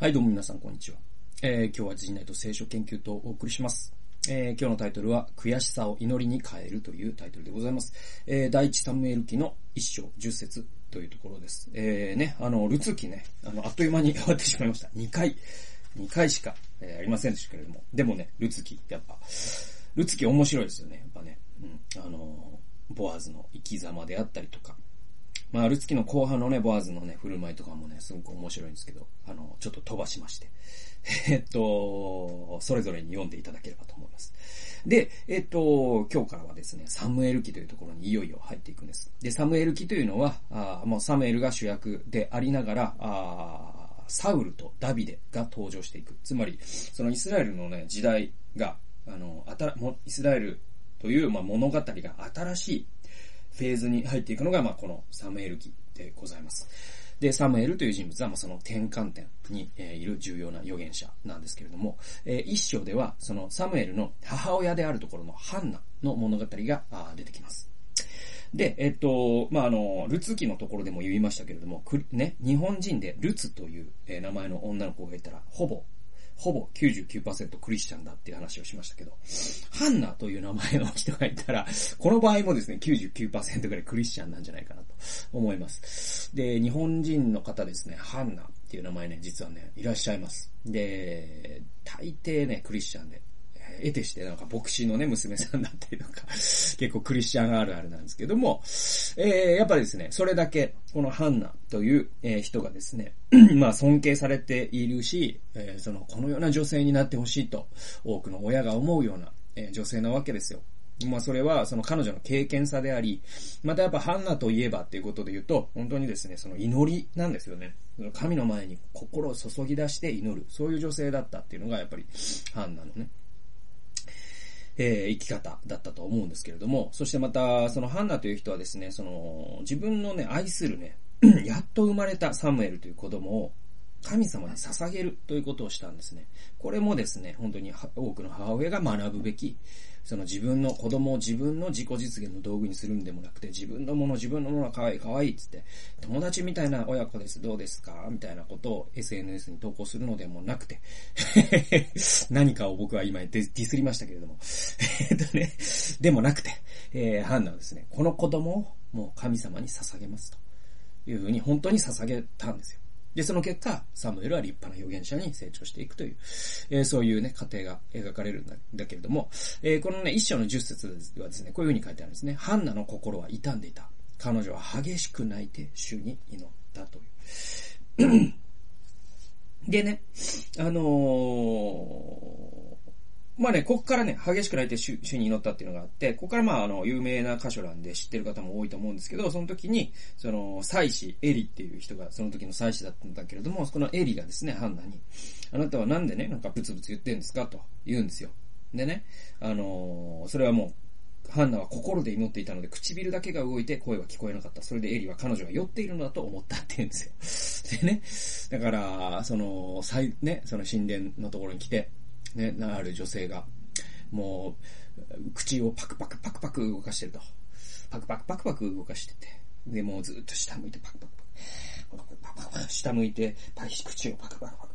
はい、どうも皆さん、こんにちは。えー、今日は陣内と聖書研究とお送りします。えー、今日のタイトルは、悔しさを祈りに変えるというタイトルでございます。えー、第一サムエル記の一章十節というところです。えー、ね、あの、ルツ記ね、あの、あっという間に終わってしまいました。2回、2回しか、えー、ありませんでしたけれども。でもね、ルツ記、やっぱ、ルツ記面白いですよね、やっぱね。うん。あの、ボアーズの生き様であったりとか、まあ、ルツキの後半のね、ボアーズのね、振る舞いとかもね、すごく面白いんですけど、あの、ちょっと飛ばしまして。えっと、それぞれに読んでいただければと思います。で、えっと、今日からはですね、サムエル記というところにいよいよ入っていくんです。で、サムエル記というのは、あもうサムエルが主役でありながら、あサウルとダビデが登場していく。つまり、そのイスラエルのね、時代が、あの、あたもイスラエルという、まあ、物語が新しいフェーズに入っていくのが、まあ、このサムエル記でございます。で、サムエルという人物は、まあ、その転換点に、いる重要な預言者なんですけれども、えー、一章では、そのサムエルの母親であるところのハンナの物語が出てきます。で、えっと、まあ、あの、ルツ記のところでも言いましたけれども、くね、日本人でルツという、名前の女の子がいたら、ほぼほぼ99%クリスチャンだっていう話をしましたけど、ハンナという名前の人がいたら、この場合もですね、99%ぐらいクリスチャンなんじゃないかなと思います。で、日本人の方ですね、ハンナっていう名前ね、実はね、いらっしゃいます。で、大抵ね、クリスチャンで、得てしてなんか牧師のね、娘さんだったりとか、結構クリスチャンあるあるなんですけども、えー、やっぱりですね、それだけ、このハンナという、えー、人がですね、まあ尊敬されているし、えー、その、このような女性になってほしいと、多くの親が思うような、えー、女性なわけですよ。まあそれはその彼女の経験さであり、またやっぱハンナといえばっていうことで言うと、本当にですね、その祈りなんですよね。神の前に心を注ぎ出して祈る。そういう女性だったっていうのがやっぱりハンナのね、えー、生き方だったと思うんですけれども、そしてまた、そのハンナという人はですね、その、自分のね、愛するね、やっと生まれたサムエルという子供を神様に捧げるということをしたんですね。これもですね、本当に多くの母親が学ぶべき、その自分の子供を自分の自己実現の道具にするんでもなくて、自分のもの、自分のものは可愛い可愛いっつって、友達みたいな親子です、どうですか？みたいなことを SNS に投稿するのでもなくて、何かを僕は今ディスりましたけれども、えっとね、でもなくて、えー、ハンナはですね、この子供をもう神様に捧げますというふうに本当に捧げたんですよ。で、その結果、サムエルは立派な預言者に成長していくという、えー、そういうね、過程が描かれるんだけれども、えー、このね、一章の十節はですね、こういう風に書いてあるんですね。ハンナの心は傷んでいた。彼女は激しく泣いて主に祈ったという。でね、あのー、まあね、ここからね、激しく泣いて主主に祈ったっていうのがあって、ここからまあ、あの、有名な箇所なんで知ってる方も多いと思うんですけど、その時に、その、祭司、エリっていう人が、その時の祭司だったんだけれども、このエリがですね、ハンナに、あなたはなんでね、なんかブツブツ言ってんですかと言うんですよ。でね、あのー、それはもう、ハンナは心で祈っていたので、唇だけが動いて声は聞こえなかった。それでエリは彼女が酔っているのだと思ったって言うんですよ。でね、だから、その、最、ね、その神殿のところに来て、ね、なある女性が、もう、口をパクパクパクパク動かしてると。パクパクパクパク動かしてて。で、もうずっと下向いてパクパクパク。下向いて、パキ口をパクパクパクパク。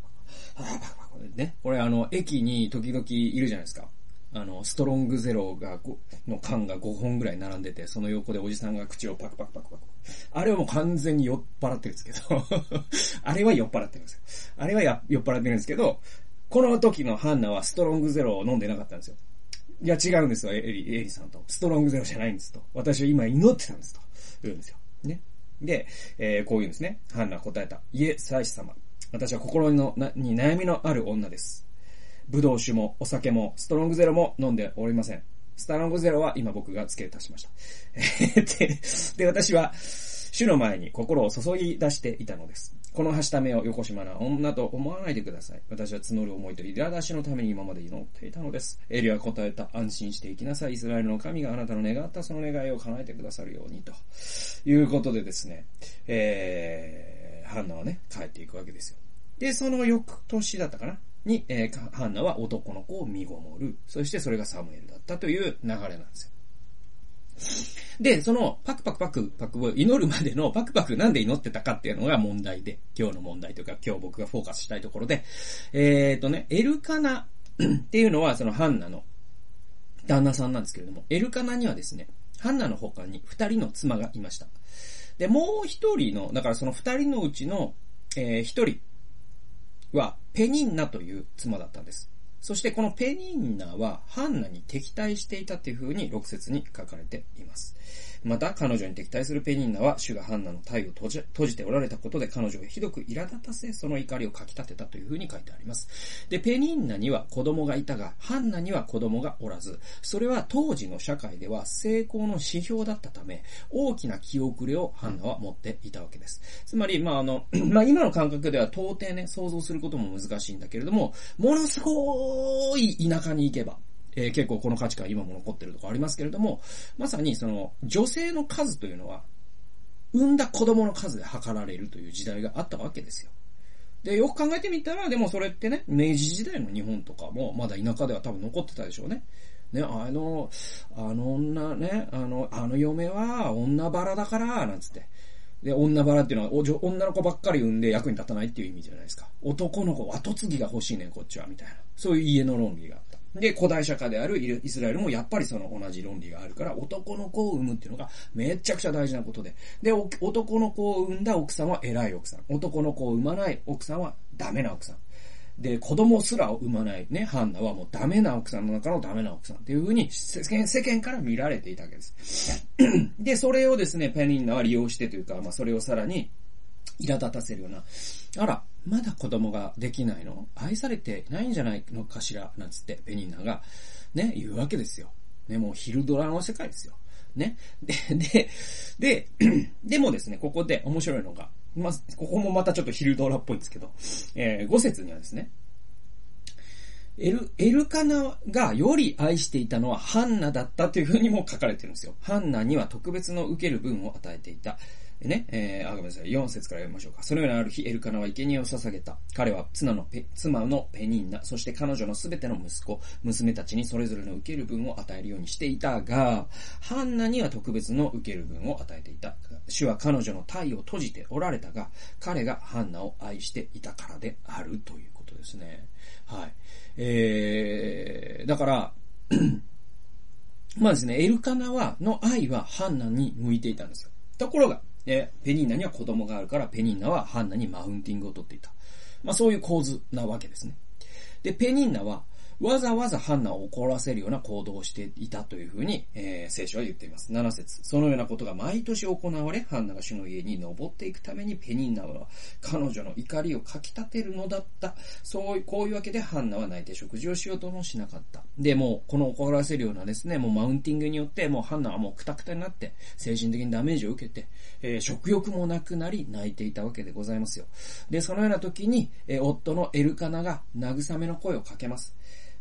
パクパクパク。ね。これあの、駅に時々いるじゃないですか。あの、ストロングゼロが、の缶が5本ぐらい並んでて、その横でおじさんが口をパクパクパクパク。あれはもう完全に酔っ払ってるんですけど、あれは酔っ払ってるんですよ。あれはや酔っ払ってるんですけど、この時のハンナはストロングゼロを飲んでなかったんですよ。いや、違うんですよ、エリ、エリさんと。ストロングゼロじゃないんですと。私は今祈ってたんですと。言うんですよ。ね。で、えー、こう言うんですね。ハンナ答えた。いえ、祭司様。私は心のなに悩みのある女です。ブドウ酒もお酒もストロングゼロも飲んでおりません。ストロングゼロは今僕が付け足しました。でで、私は主の前に心を注ぎ出していたのです。このはしためを横島な女と思わないでください。私は募る思いと苛立ちのために今まで祈っていたのです。エリは答えた。安心していきなさい。イスラエルの神があなたの願ったその願いを叶えてくださるように。ということでですね、えー、ハンナはね、帰っていくわけですよ。で、その翌年だったかなに、えー、ハンナは男の子を身ごもる。そしてそれがサムエルだったという流れなんですよ。で、その、パクパクパクパクを祈るまでのパクパクなんで祈ってたかっていうのが問題で、今日の問題というか、今日僕がフォーカスしたいところで、えっ、ー、とね、エルカナ っていうのは、そのハンナの旦那さんなんですけれども、エルカナにはですね、ハンナの他に二人の妻がいました。で、もう一人の、だからその二人のうちの、えー、一人は、ペニンナという妻だったんです。そしてこのペニーナはハンナに敵対していたという風に6節に書かれています。また、彼女に敵対するペニンナは、主がハンナの体を閉じ閉じておられたことで彼女をひどく苛立たせ、その怒りをかき立てたという風に書いてあります。で、ペニンナには子供がいたが、ハンナには子供がおらず、それは当時の社会では成功の指標だったため、大きな気遅れをハンナは持っていたわけです。つまり、まあ、あの、まあ、今の感覚では到底ね、想像することも難しいんだけれども、ものすごい田舎に行けば、えー、結構この価値観今も残ってるとこありますけれども、まさにその女性の数というのは、産んだ子供の数で測られるという時代があったわけですよ。で、よく考えてみたら、でもそれってね、明治時代の日本とかも、まだ田舎では多分残ってたでしょうね。ね、あの、あの女ね、あの、あの嫁は女バラだから、なんつって。で、女バラっていうのは、女の子ばっかり産んで役に立たないっていう意味じゃないですか。男の子、後継ぎが欲しいねん、こっちは、みたいな。そういう家の論理があった。で、古代社会であるイスラエルもやっぱりその同じ論理があるから、男の子を産むっていうのがめちゃくちゃ大事なことで。で、男の子を産んだ奥さんは偉い奥さん。男の子を産まない奥さんはダメな奥さん。で、子供すらを産まないね、ハンナはもうダメな奥さんの中のダメな奥さんっていう風に世間世間から見られていたわけです。で、それをですね、ペニンナは利用してというか、まあそれをさらに苛立たせるような、あら、まだ子供ができないの？愛されてないんじゃないのかしら？なんつって、ペニーナが、ね、言うわけですよ。ね、もう昼ドラの世界ですよ。ね。で、で、で、でもですね、ここで面白いのが、まここもまたちょっと昼ドラっぽいんですけど、えー、5節にはですね、エル、エルカナがより愛していたのはハンナだったというふうにも書かれてるんですよ。ハンナには特別の受ける分を与えていた。ね、えー、あ、ごめんなさい。4節から読みましょうか。そのようなある日、エルカナは生贄を捧げた。彼は妻のペ、妻のペニンナ、そして彼女のすべての息子、娘たちにそれぞれの受ける分を与えるようにしていたが、ハンナには特別の受ける分を与えていた。主は彼女の体を閉じておられたが、彼がハンナを愛していたからであるということですね。はい。えー、だから、まあですね、エルカナは、の愛はハンナに向いていたんですよ。ところが、で、ペニーナには子供があるから、ペニーナはハンナにマウンティングを取っていた。まあそういう構図なわけですね。で、ペニーナは、わざわざハンナを怒らせるような行動をしていたというふうに、えー、聖書は言っています。7節そのようなことが毎年行われ、ハンナが主の家に登っていくためにペニンナは彼女の怒りをかき立てるのだった。そう、こういうわけでハンナは泣いて食事をしようともしなかった。で、もう、この怒らせるようなですね、もうマウンティングによって、もうハンナはもうクタクタになって、精神的にダメージを受けて、えー、食欲もなくなり、泣いていたわけでございますよ。で、そのような時に、えー、夫のエルカナが慰めの声をかけます。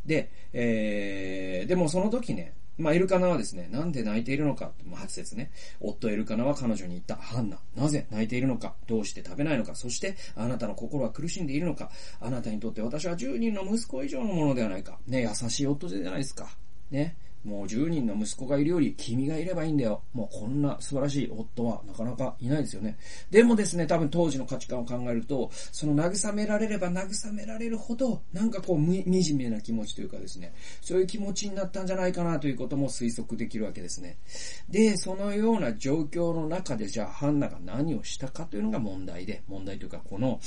で、えー、でもその時ね、まあ、エルカナはですね、なんで泣いているのか、まあ、初説ね。夫エルカナは彼女に言った。ハンナ、なぜ泣いているのかどうして食べないのかそして、あなたの心は苦しんでいるのかあなたにとって私は10人の息子以上のものではないか。ね、優しい夫じゃないですか。ね。もう10人の息子がいるより君がいればいいんだよ。もうこんな素晴らしい夫はなかなかいないですよね。でもですね、多分当時の価値観を考えると、その慰められれば慰められるほど、なんかこう、惨めな気持ちというかですね、そういう気持ちになったんじゃないかなということも推測できるわけですね。で、そのような状況の中で、じゃあハンナが何をしたかというのが問題で、問題というかこの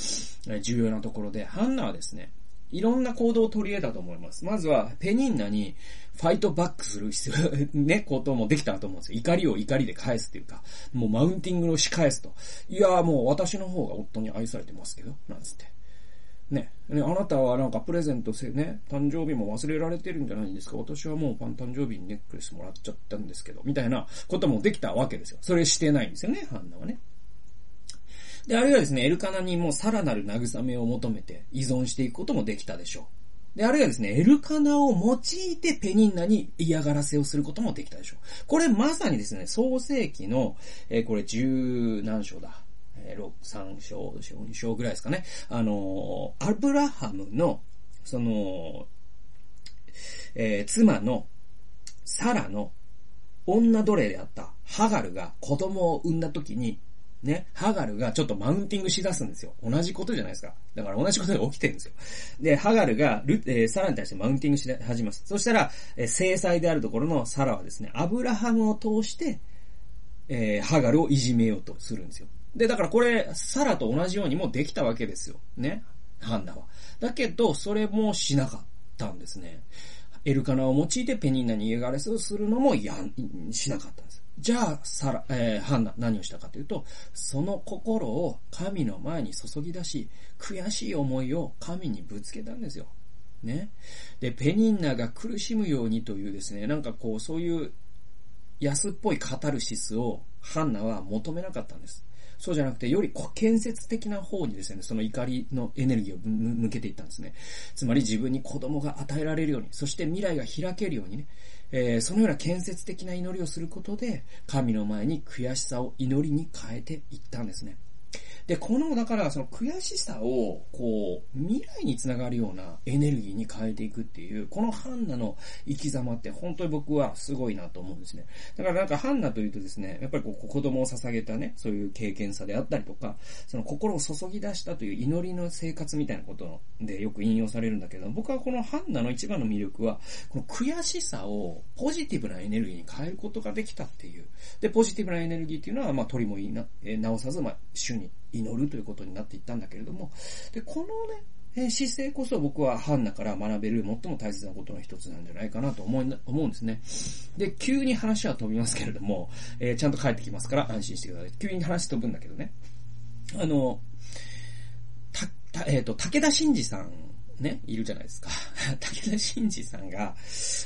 重要なところで、ハンナはですね、いろんな行動を取り得たと思います。まずは、ペニンナにファイトバックする必要、ね、こともできたと思うんですよ。怒りを怒りで返すっていうか、もうマウンティングをし返すと。いやもう私の方が夫に愛されてますけど、なんつって。ね。ね、あなたはなんかプレゼントせ、ね、誕生日も忘れられてるんじゃないんですか？私はもう誕生日にネックレスもらっちゃったんですけど、みたいなこともできたわけですよ。それしてないんですよね、ハンナはね。で、あるいはですね、エルカナにもさらなる慰めを求めて依存していくこともできたでしょう。で、あるいはですね、エルカナを用いてペニンナに嫌がらせをすることもできたでしょう。これまさにですね、創世記の、えー、これ十何章だ。えー、3章、4章ぐらいですかね。あのー、アブラハムの、その、えー、妻のサラの女奴隷であったハガルが子供を産んだ時に、ね、ハガルがちょっとマウンティングしだすんですよ。同じことじゃないですか。だから同じことが起きてるんですよ。で、ハガルがル、えー、サラに対してマウンティングし始めます。そしたら、えー、制裁であるところのサラはですね、アブラハムを通して、えー、ハガルをいじめようとするんですよ。で、だからこれ、サラと同じようにもできたわけですよ。ね。ハンナは。だけど、それもしなかったんですね。エルカナを用いてペニーナに家枯れをするのもやん、しなかったんです。じゃあ、サラ、えー、ハンナ、何をしたかというと、その心を神の前に注ぎ出し、悔しい思いを神にぶつけたんですよ。ね。で、ペニンナが苦しむようにというですね、なんかこう、そういう安っぽいカタルシスをハンナは求めなかったんです。そうじゃなくて、より建設的な方にですね、その怒りのエネルギーを向けていったんですね。つまり自分に子供が与えられるように、そして未来が開けるようにね、えー、そのような建設的な祈りをすることで、神の前に悔しさを祈りに変えていったんですね。で、この、だから、その悔しさを、こう、未来につながるようなエネルギーに変えていくっていう、このハンナの生き様って本当に僕はすごいなと思うんですね。だからなんかハンナというとですね、やっぱりこう子供を捧げたね、そういう経験さであったりとか、その心を注ぎ出したという祈りの生活みたいなことでよく引用されるんだけど、僕はこのハンナの一番の魅力は、この悔しさをポジティブなエネルギーに変えることができたっていう。で、ポジティブなエネルギーっていうのは、まあ、鳥もいいな、え、直さず、まあ、主に祈るということになっていったんだけれども、で、このね、え姿勢こそ僕はハンナから学べる最も大切なことの一つなんじゃないかなと思い思うんですね。で、急に話は飛びますけれども、えー、ちゃんと帰ってきますから安心してください。急に話飛ぶんだけどね。あの、た、たえっ、ー、と、武田真治さんね、いるじゃないですか。武田真治さんが、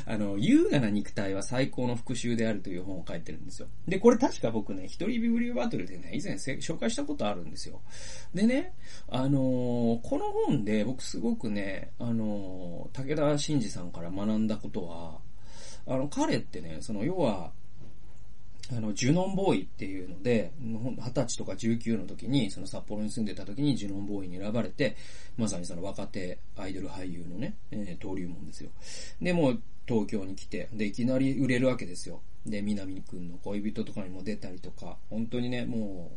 あの、優雅な肉体は最高の復讐であるという本を書いてるんですよ。で、これ確か僕ね、一人ビブリオバトルでね、以前紹介したことあるんですよ。でね、あのー、この本で僕すごくね、あのー、武田真治さんから学んだことは、あの、彼ってね、その、要は、あの、ジュノンボーイっていうので、二十歳とか19の時に、その札幌に住んでた時にジュノンボーイに選ばれて、まさにその若手アイドル俳優のね、えー、登竜門ですよ。で、もう東京に来て、で、いきなり売れるわけですよ。で、南くんの恋人とかにも出たりとか、本当にね、も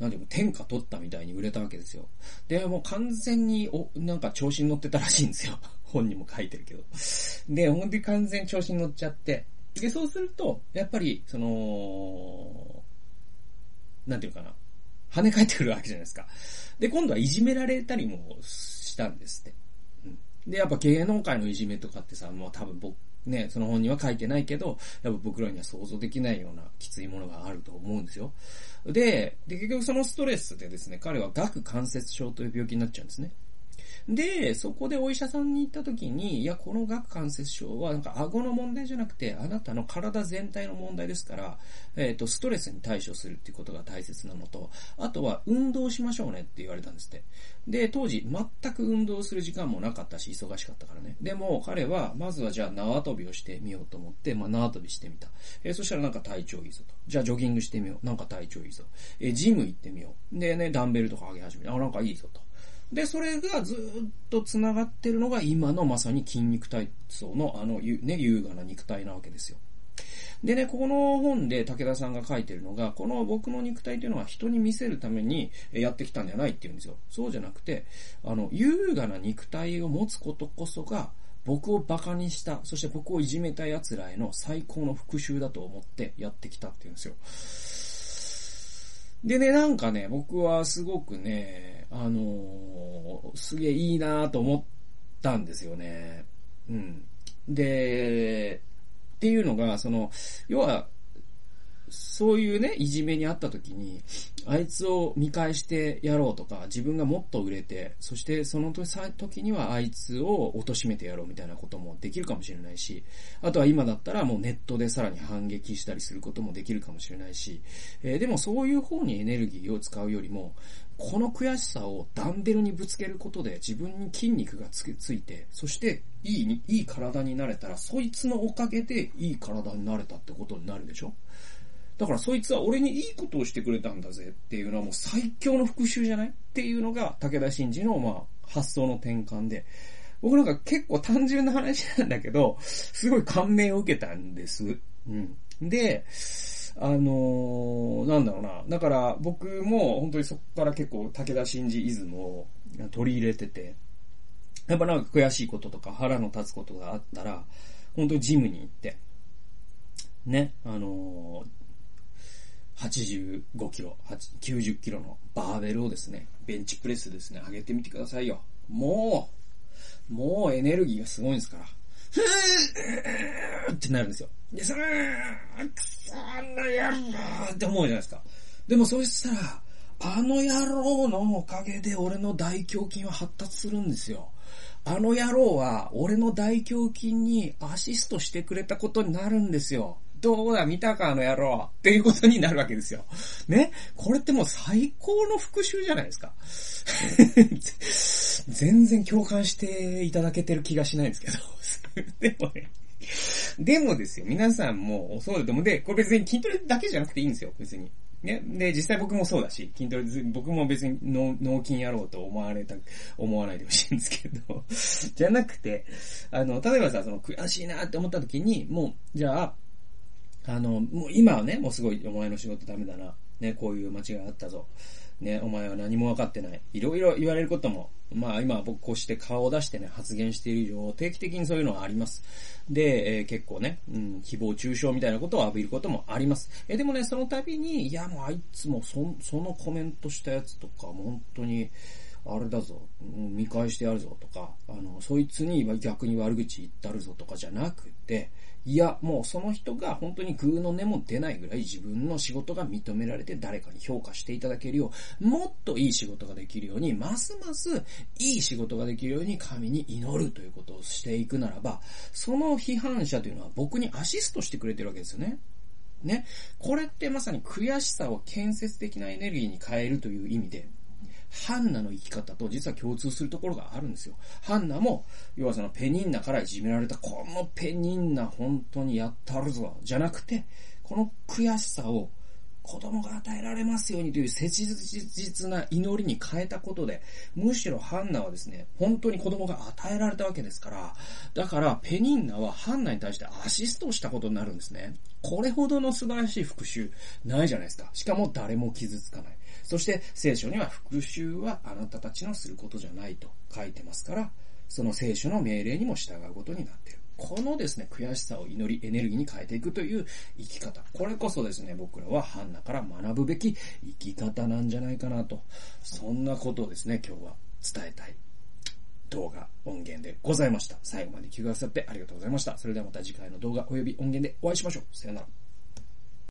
う、なんでも天下取ったみたいに売れたわけですよ。で、もう完全に、お、なんか調子に乗ってたらしいんですよ。本にも書いてるけど。で、本当に完全に調子に乗っちゃって、で、そうすると、やっぱり、その、なんていうかな。跳ね返ってくるわけじゃないですか。で、今度はいじめられたりもしたんですって。うん、で、やっぱ芸能界のいじめとかってさ、もう多分僕、ね、その本には書いてないけど、やっぱ僕らには想像できないようなきついものがあると思うんですよ。で、で、結局そのストレスでですね、彼は顎関節症という病気になっちゃうんですね。で、そこでお医者さんに行った時に、いや、この顎関節症はなんか顎の問題じゃなくて、あなたの体全体の問題ですから、えっ、ー、と、ストレスに対処するっていうことが大切なのと、あとは運動しましょうねって言われたんですって。で、当時全く運動する時間もなかったし、忙しかったからね。でも、彼は、まずはじゃあ縄跳びをしてみようと思って、まあ縄跳びしてみた。えー、そしたらなんか体調いいぞと。じゃあジョギングしてみよう。なんか体調いいぞ。えー、ジム行ってみよう。でね、ダンベルとか上げ始めた。あ、なんかいいぞと。で、それがずっと繋がってるのが今のまさに筋肉体操のあの、ね、優雅な肉体なわけですよ。でね、この本で武田さんが書いてるのが、この僕の肉体というのは人に見せるためにやってきたんじゃないって言うんですよ。そうじゃなくて、あの、優雅な肉体を持つことこそが、僕を馬鹿にした、そして僕をいじめた奴らへの最高の復讐だと思ってやってきたって言うんですよ。でね、なんかね、僕はすごくね、あのー、すげえいいなと思ったんですよね。うん。で、っていうのが、その、要は、そういうね、いじめにあった時に、あいつを見返してやろうとか、自分がもっと売れて、そしてその時にはあいつを貶めてやろうみたいなこともできるかもしれないし、あとは今だったらもうネットでさらに反撃したりすることもできるかもしれないし、えー、でもそういう方にエネルギーを使うよりも、この悔しさをダンベルにぶつけることで自分に筋肉がつついて、そしていい、いい体になれたら、そいつのおかげでいい体になれたってことになるでしょ？だからそいつは俺にいいことをしてくれたんだぜっていうのはもう最強の復讐じゃないっていうのが武田真治のまあ発想の転換で、僕なんか結構単純な話なんだけど、すごい感銘を受けたんです。うん。で、あのー、なんだろうな。だから僕も本当にそこから結構武田真治イズムを取り入れてて、やっぱなんか悔しいこととか腹の立つことがあったら、本当にジムに行って、ね、あのー、85キロ、90キロのバーベルをですね、ベンチプレスですね、上げてみてくださいよ。もう、もうエネルギーがすごいんですから。ふ ーってなるんですよ。で、それ、くそあの野郎って思うじゃないですか。でもそうしたら、あの野郎のおかげで俺の大胸筋は発達するんですよ。あの野郎は俺の大胸筋にアシストしてくれたことになるんですよ。どうだ見たかあの野郎っていうことになるわけですよ。ね？これってもう最高の復習じゃないですか。全然共感していただけてる気がしないんですけど。でもね、でもですよ、皆さんもそうでもで、これ別に筋トレだけじゃなくていいんですよ、別に。ね？で、実際僕もそうだし、筋トレ、僕も別に脳筋やろうと思われた、思わないでほしいんですけど、じゃなくて、あの、例えばさ、その悔しいなって思った時に、もう、じゃあ、あの、もう今はね、もうすごいお前の仕事ダメだな。ね、こういう間違いあったぞ。ね、お前は何も分かってない。いろいろ言われることも、まあ今僕こうして顔を出してね、発言している以上、定期的にそういうのはあります。で、えー、結構ね、うん、誹謗中傷みたいなことを浴びることもあります。えー、でもね、その度に、いやもうあいつもそ、そのコメントしたやつとか、もう本当に、あれだぞ、見返してやるぞとか、あの、そいつに逆に悪口言ったるぞとかじゃなくて、いや、もうその人が本当にグーの根も出ないぐらい自分の仕事が認められて誰かに評価していただけるよう、もっといい仕事ができるように、ますますいい仕事ができるように神に祈るということをしていくならば、その批判者というのは僕にアシストしてくれてるわけですよね。ね。これってまさに悔しさを建設的なエネルギーに変えるという意味で、ハンナの生き方と実は共通するところがあるんですよ。ハンナも、要はそのペニンナからいじめられた、このペニンナ本当にやったるぞ、じゃなくて、この悔しさを子供が与えられますようにという切実な祈りに変えたことで、むしろハンナはですね、本当に子供が与えられたわけですから、だからペニンナはハンナに対してアシストをしたことになるんですね。これほどの素晴らしい復讐、ないじゃないですか。しかも誰も傷つかない。そして聖書には復讐はあなたたちのすることじゃないと書いてますから、その聖書の命令にも従うことになっている。このですね、悔しさを祈り、エネルギーに変えていくという生き方。これこそですね、僕らはハンナから学ぶべき生き方なんじゃないかなと。そんなことをですね、今日は伝えたい動画、音源でございました。最後まで聞いてくださってありがとうございました。それではまた次回の動画及び音源でお会いしましょう。さよなら。